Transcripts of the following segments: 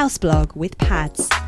House Blog with Pads.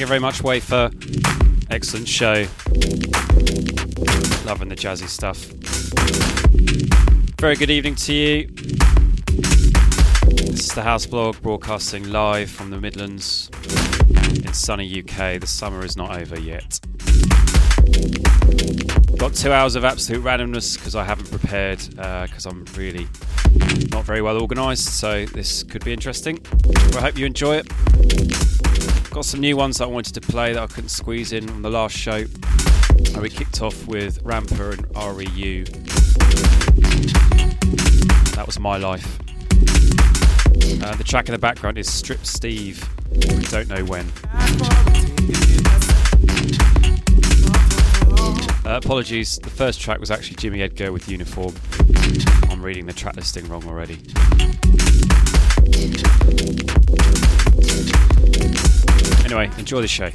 Thank you very much, Wafer. Excellent show. Loving the jazzy stuff. Very good evening to you. This is the House Blog broadcasting live from the Midlands in sunny UK. The summer is not over yet. Got two hours of absolute randomness because I haven't prepared because uh, I'm really not very well organised, so this could be interesting. I hope you enjoy it. Got some new ones that I wanted to play that I couldn't squeeze in on the last show. And we kicked off with Rampa and Re.you. That was my life. Uh, the track in the background is Strip Steve. Don't know when. Uh, apologies, the first track was actually Jimmy Edgar with Uniform. I'm reading the track listing wrong already. Anyway, enjoy the show.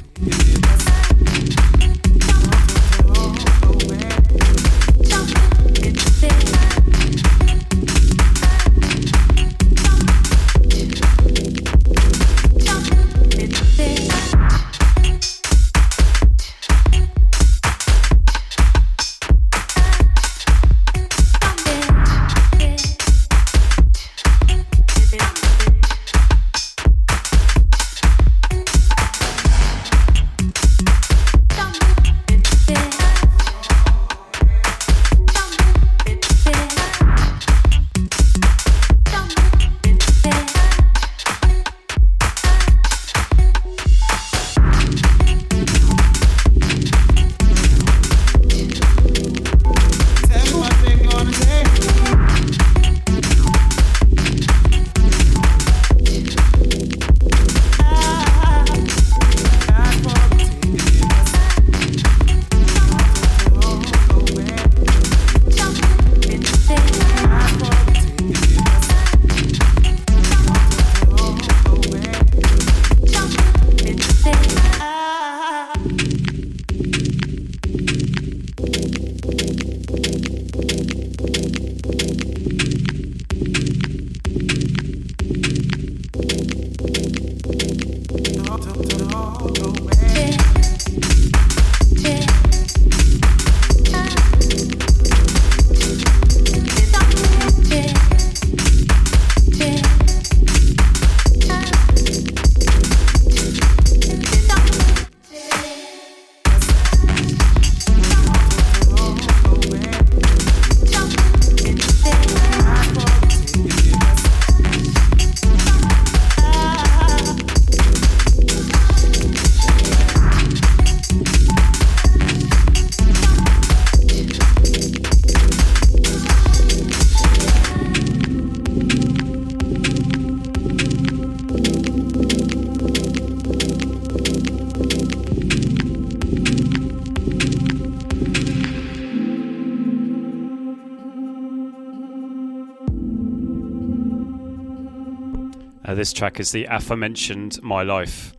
Track is the aforementioned My Life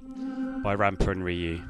by Rampa and Ryu.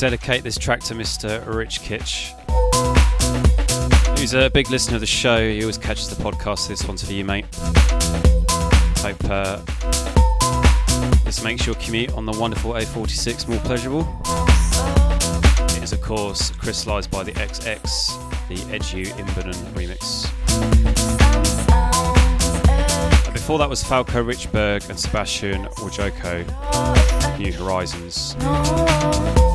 Dedicate this track to Mr. Rich Kitch, who's a big listener of the show. He always catches the podcast. This one's for you, mate. Hope uh, this makes your commute on the wonderful A46 more pleasurable. It is, of course, crystallised by the XX, the Edu Imbernon remix. Before that was Falko Richtberg and Sebastian Ojoko, New Horizons.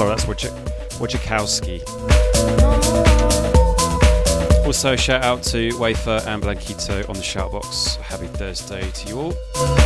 Sorry, that's Wojciechowski. Also, shout out to Wafer and Blanquito on the shoutbox. Happy Thursday to you all.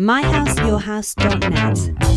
myhouseyourhouse.net.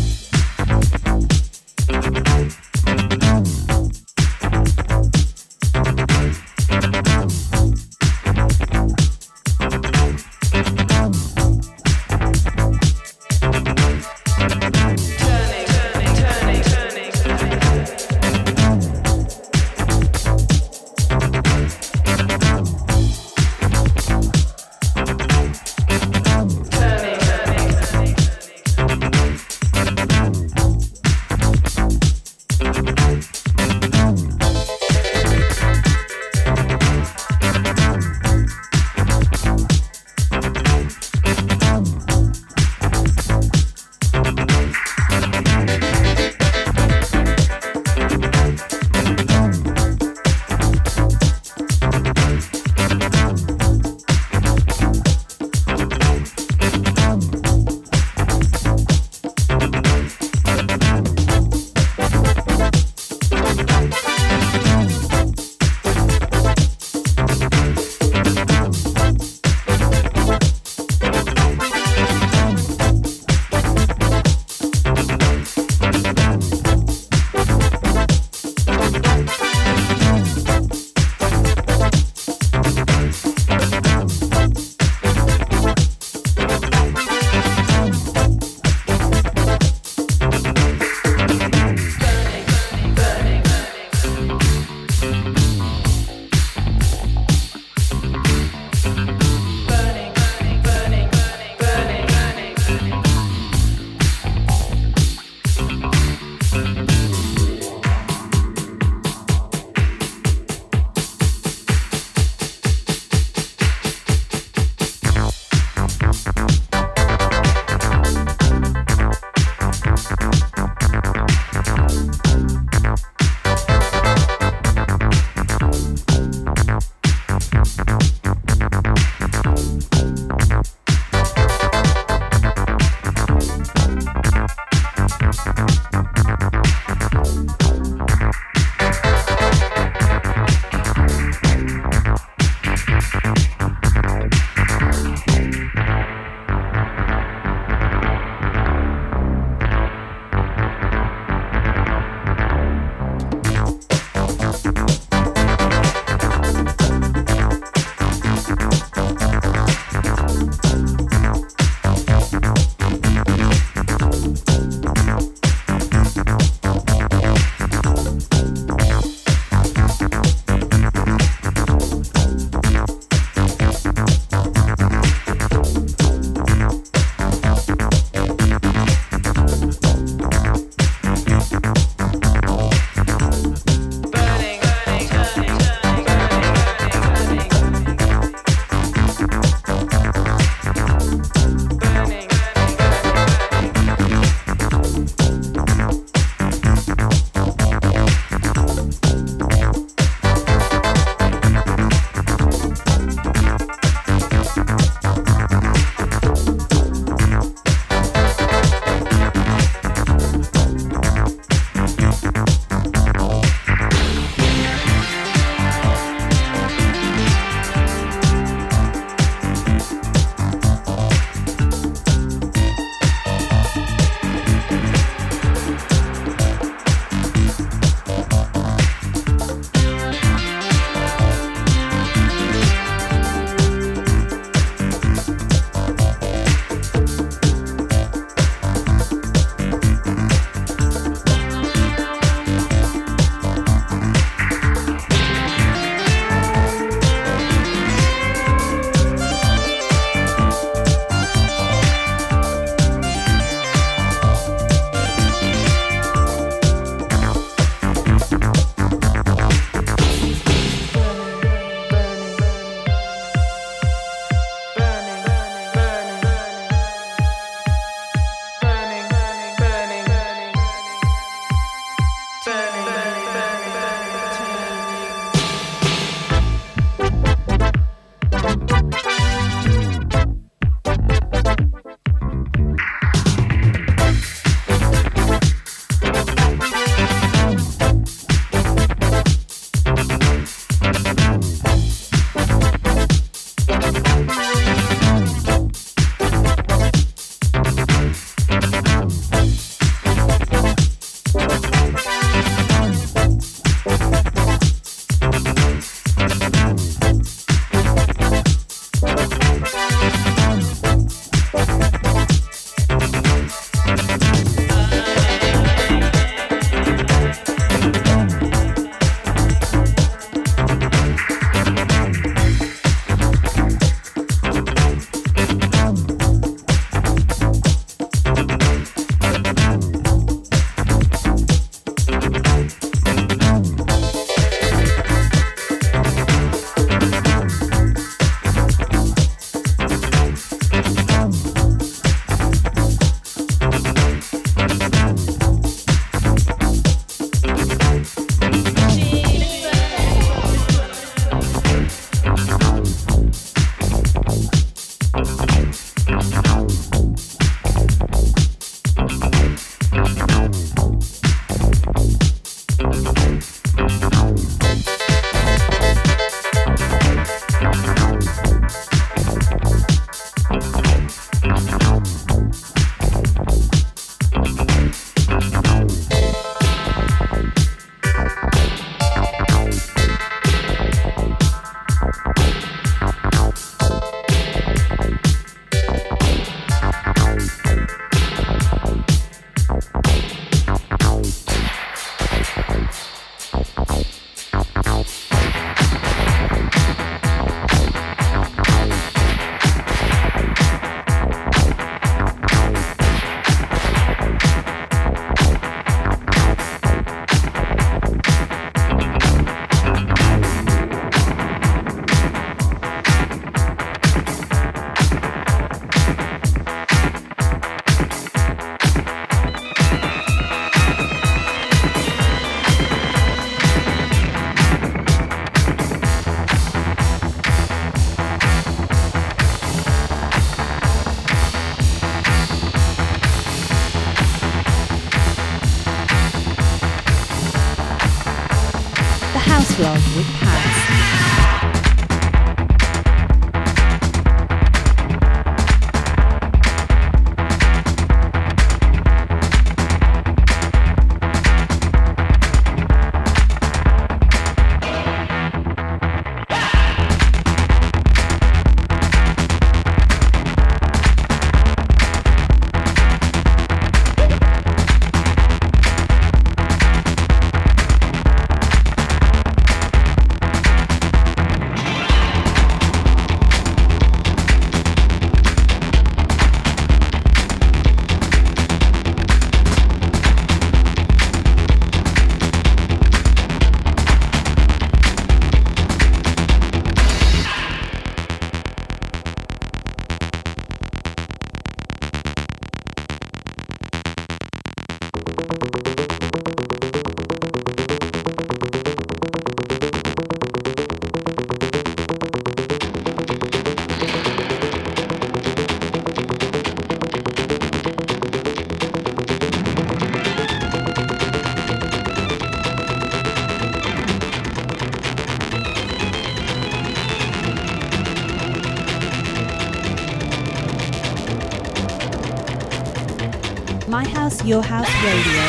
Your House Radio.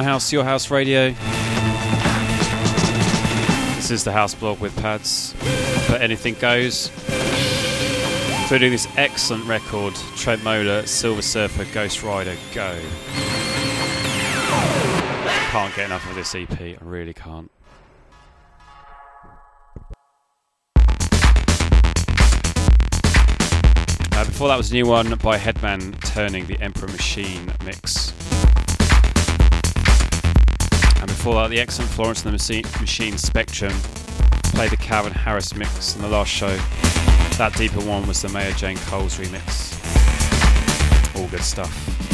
My House, Your House Radio. This is the House Blog with Pads, but anything goes. Including this excellent record, Trent Silver Surfer, Ghost Rider, Go. Can't get enough of this EP, I really can't. Uh, before that was a new one by Headman turning the Emperor Machine mix. Before that, the excellent Florence and the Machine, Machine Spectrum played the Calvin Harris mix in the last show. That deeper one was the Maya Jane Coles remix. All good stuff.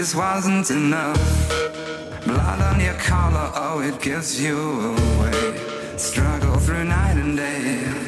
just wasn't enough. Blood on your collar, oh, it gives you away. Struggle through night and day.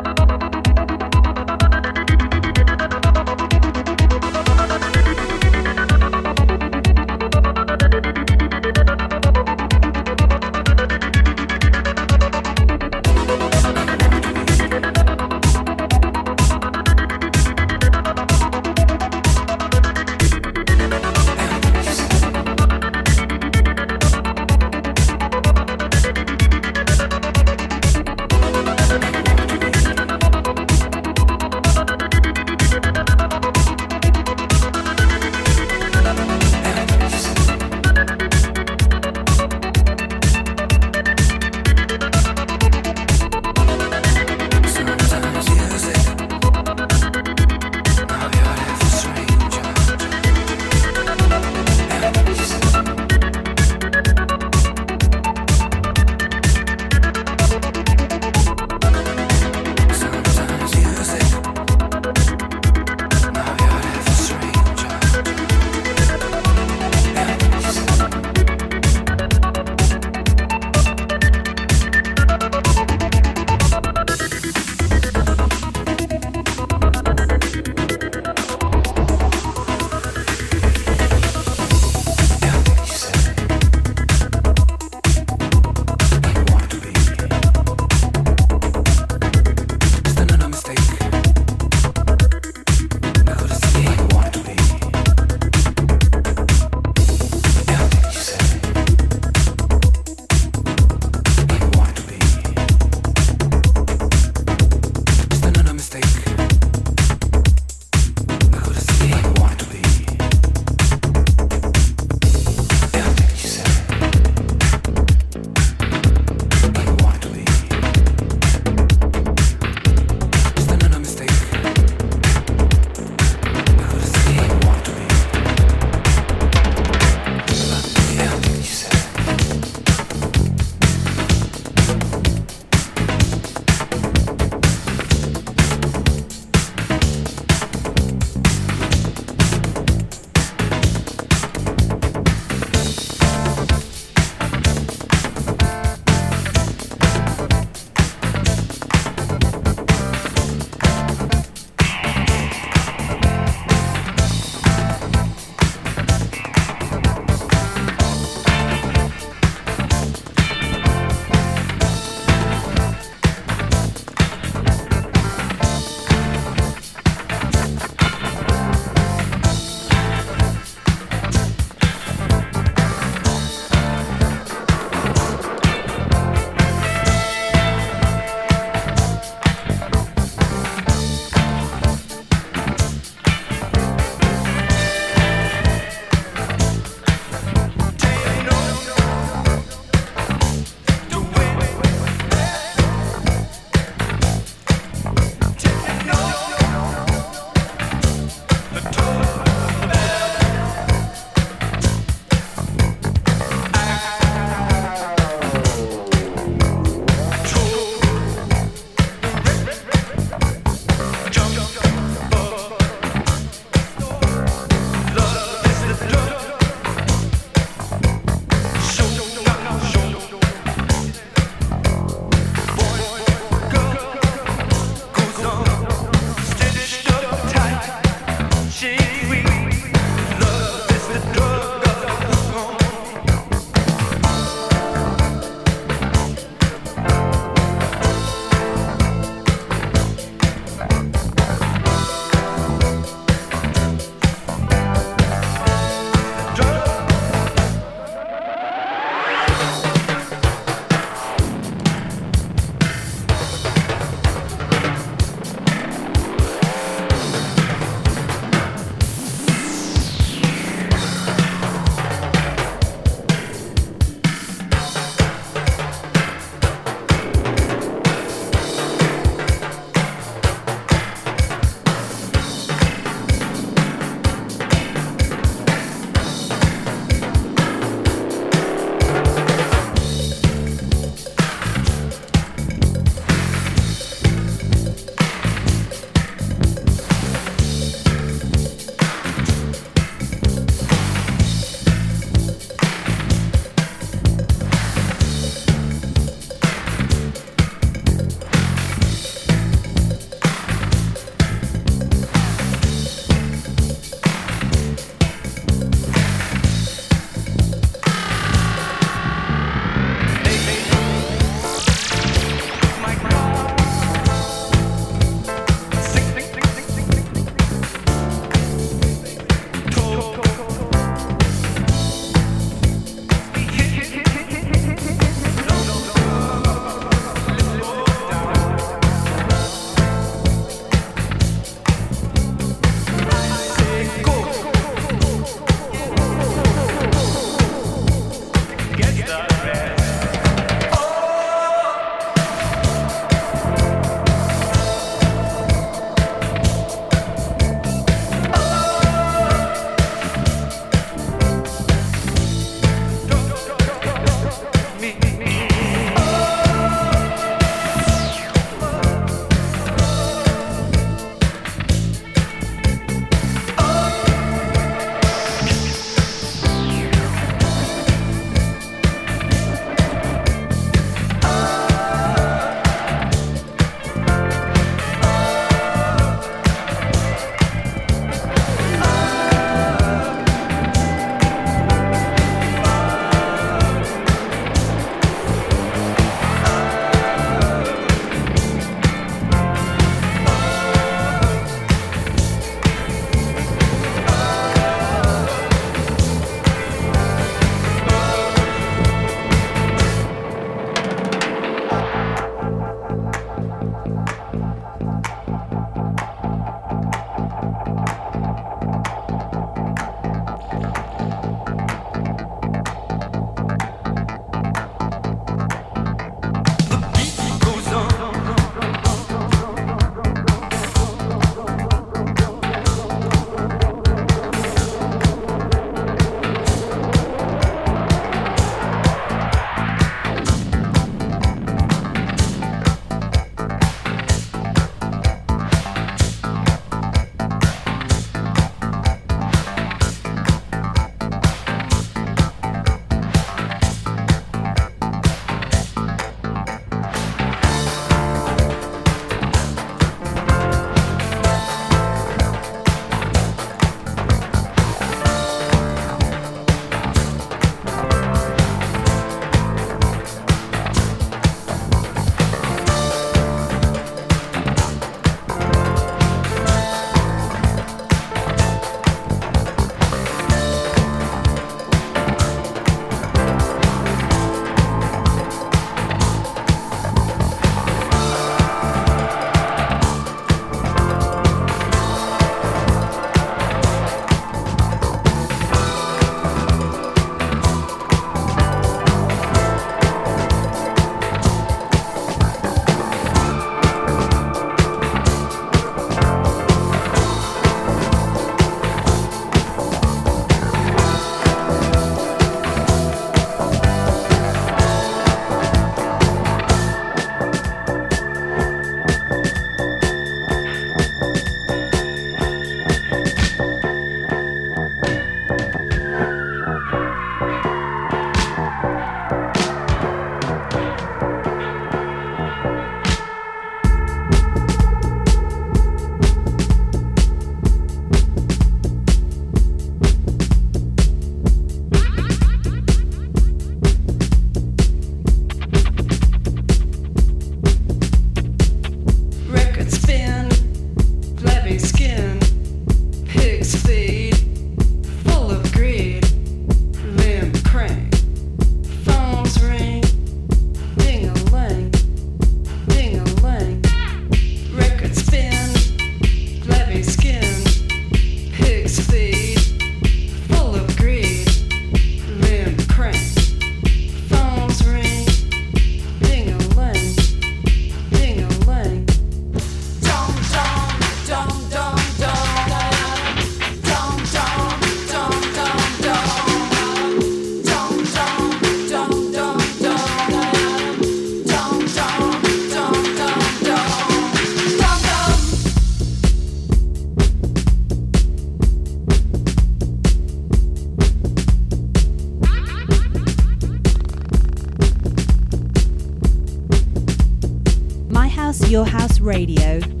Radio.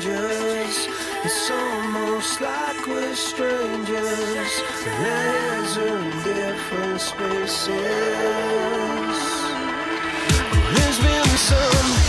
Strangers. It's almost like we're strangers. Are in different spaces. There's been some.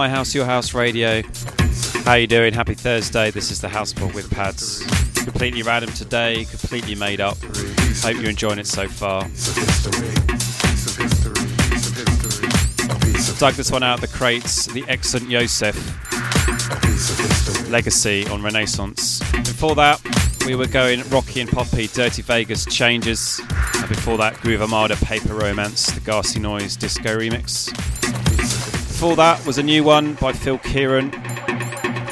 My House, Your House Radio. How you doing? Happy Thursday. This is the House Blog with Pads. Completely random today, completely made up. Hope you're enjoying it so far. Dug this one out of the crates, the excellent Yousef. Legacy on Renaissance. Before that, we were going Rocky and Poppy, Dirty Vegas Changes. And before that, Groove Armada, Paper Romance, the Garcynoise Disco Remix. Before that was a new one by Phil Kieran,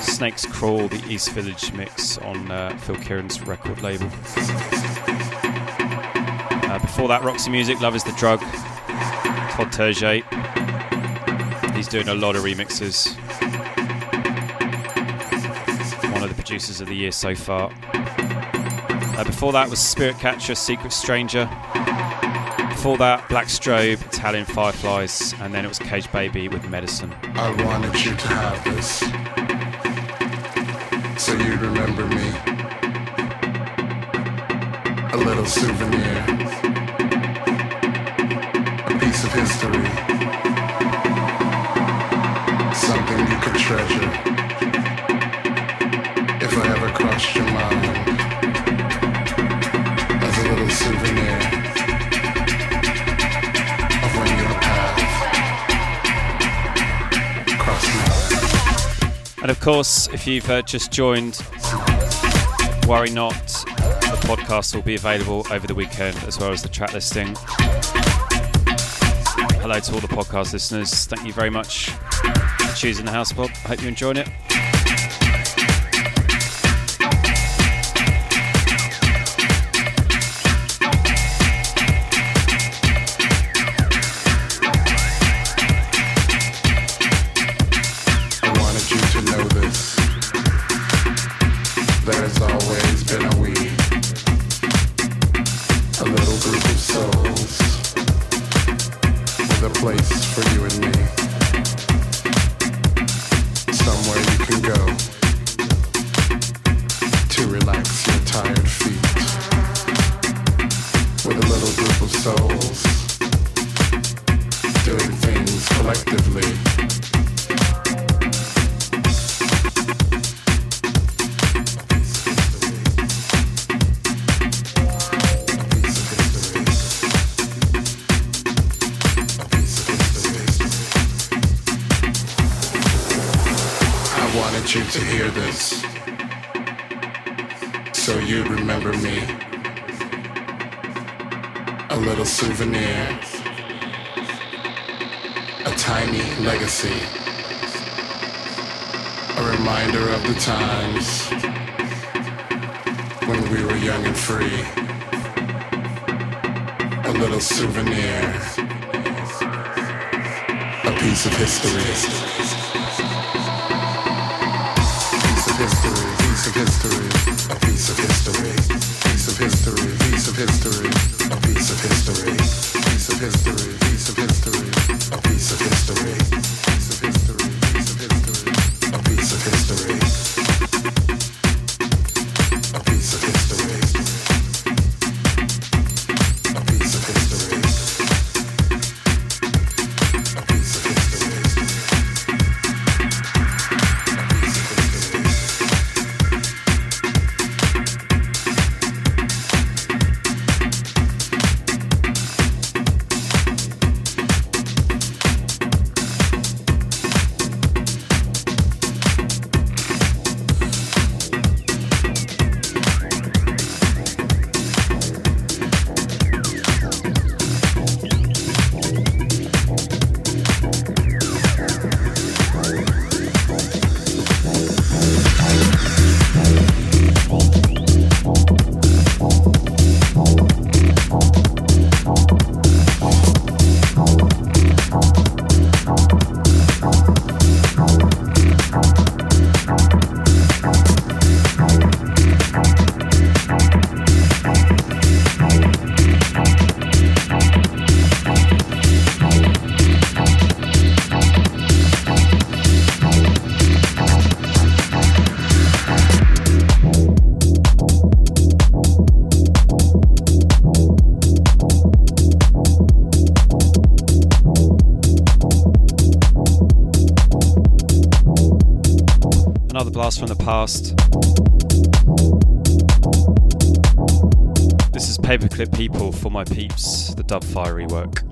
Snakes Crawl, the East Village mix on uh, Phil Kieran's record label. Uh, before that, Roxy Music, Love is the Drug, Todd Terje. He's doing a lot of remixes. One of the producers of the year so far. Uh, before that was Spirit Catcher, Secret Stranger. Before that, Black Strobe, Italian Fireflies, and then it was Cagedbaby with Medicine. I wanted you to have this, so you'd remember me. A little souvenir, a piece of history, something you could treasure. And of course, if you've uh, just joined, worry not, the podcast will be available over the weekend as well as the track listing. Hello to all the podcast listeners. Thank you very much for choosing the house, Bob. Hope you're enjoying it. podcast. This is Paperclip People for my peeps, the Dubfire rework.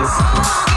This.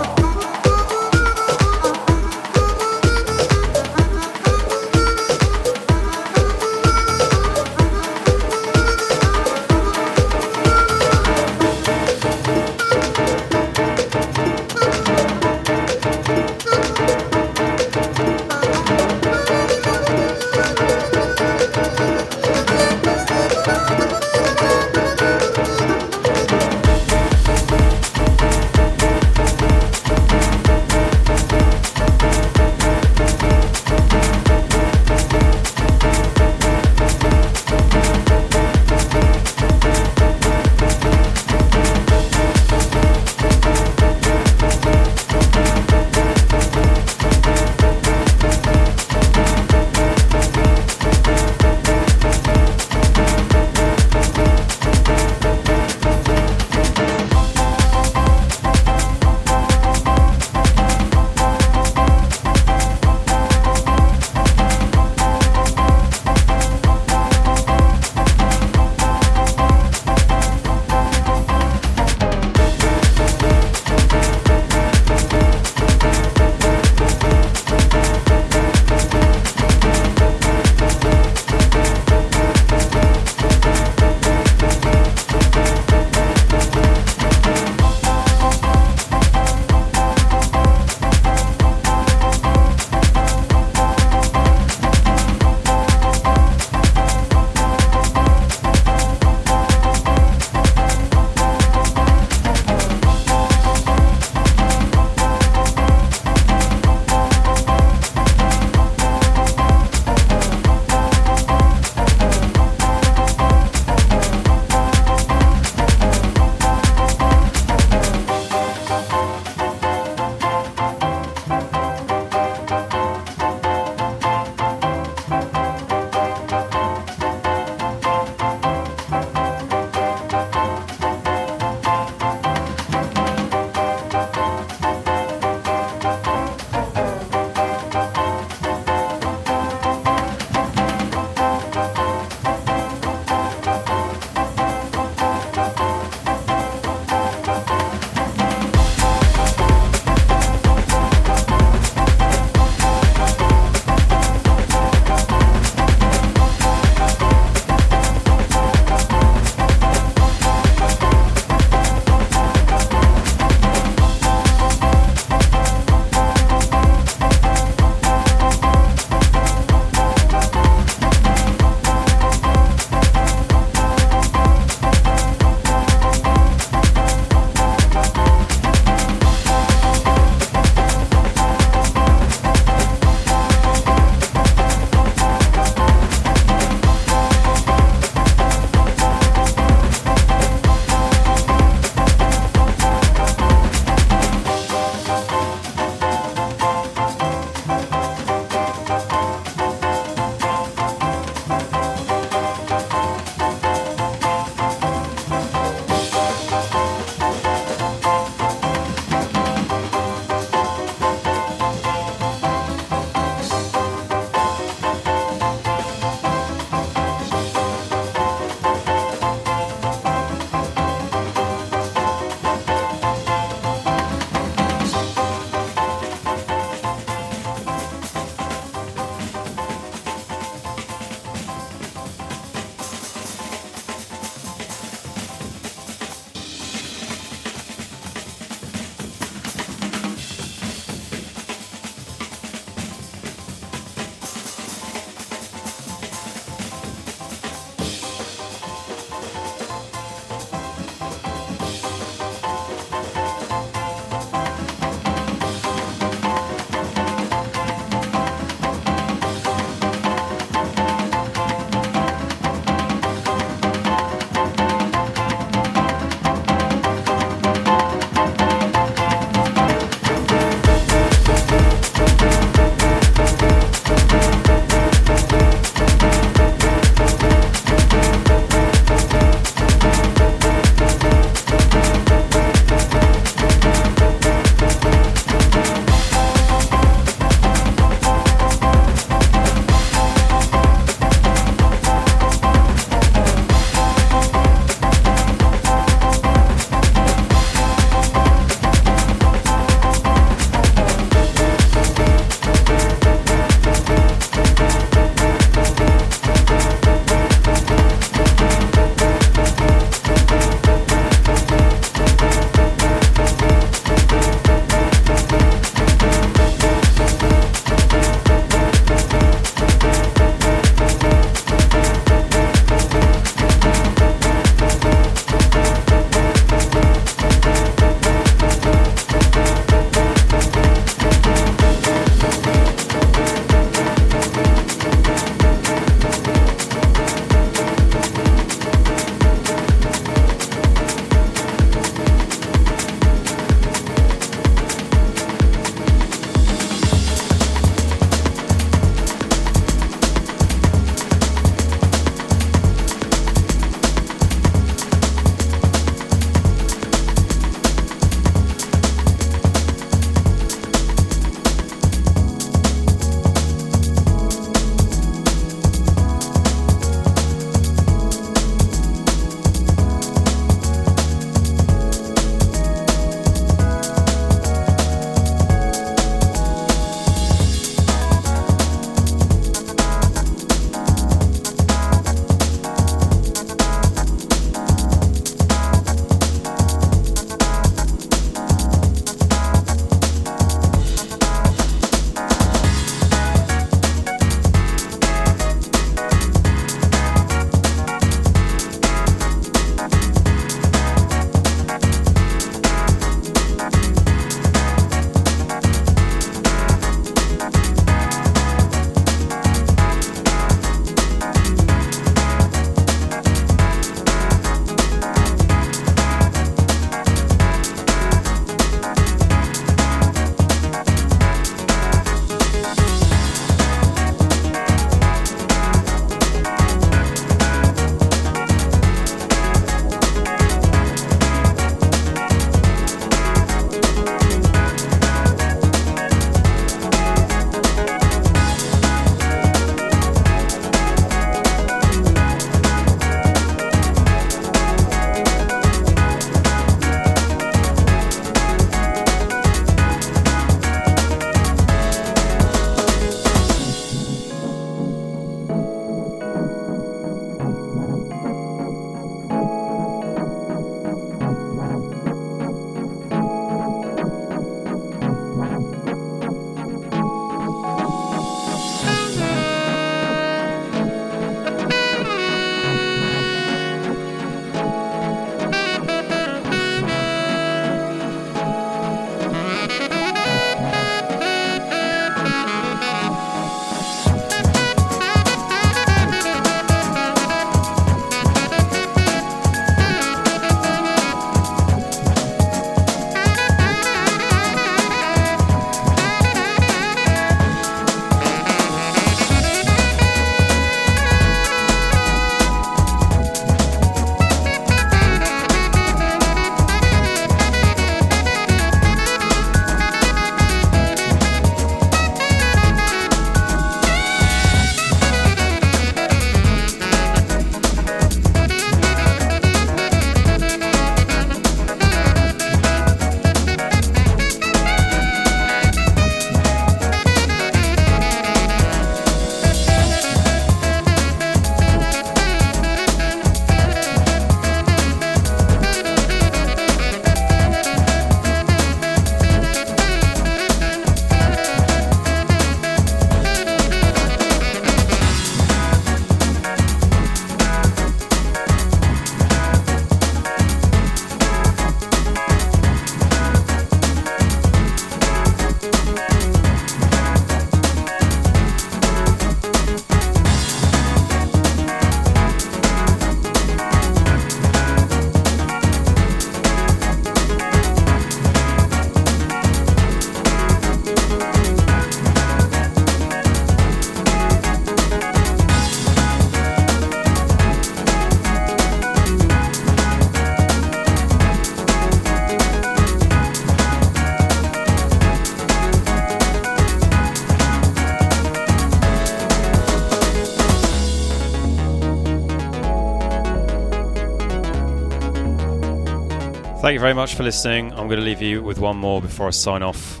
Thank you very much for listening. I'm going to leave you with one more before I sign off.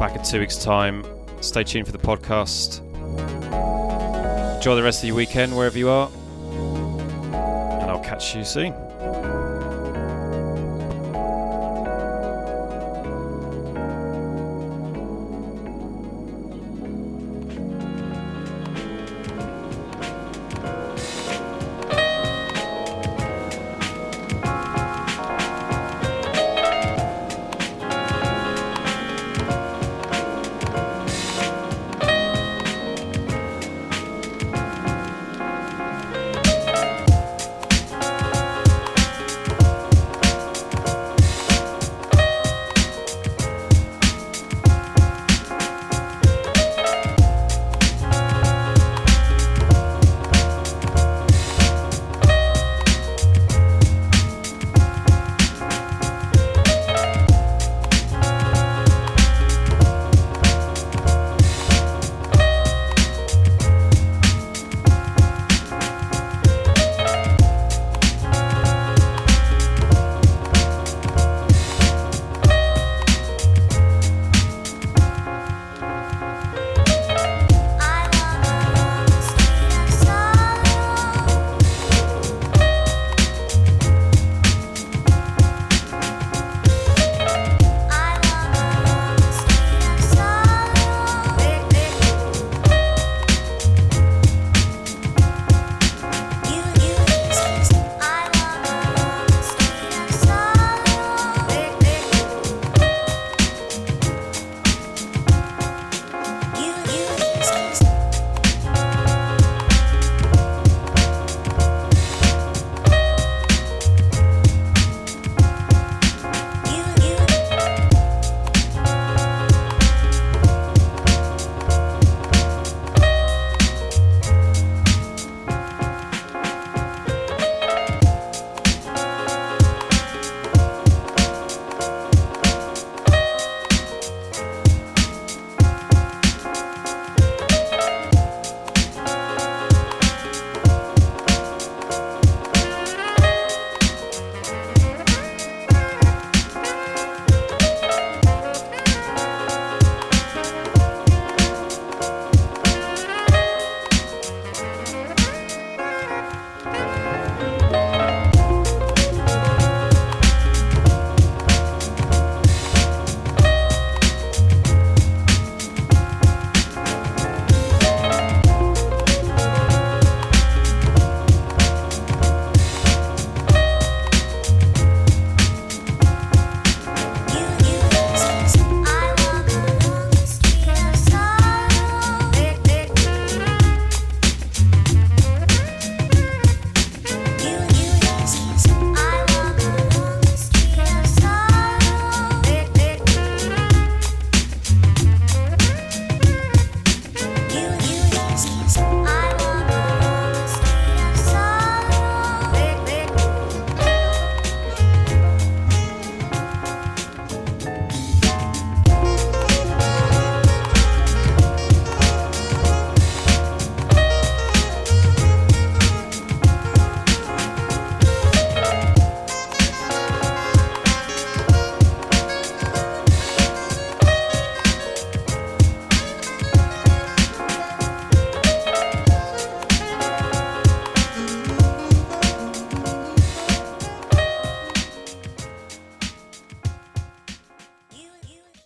Back in two weeks' time. Stay tuned for the podcast. Enjoy the rest of your weekend wherever you are. And I'll catch you soon.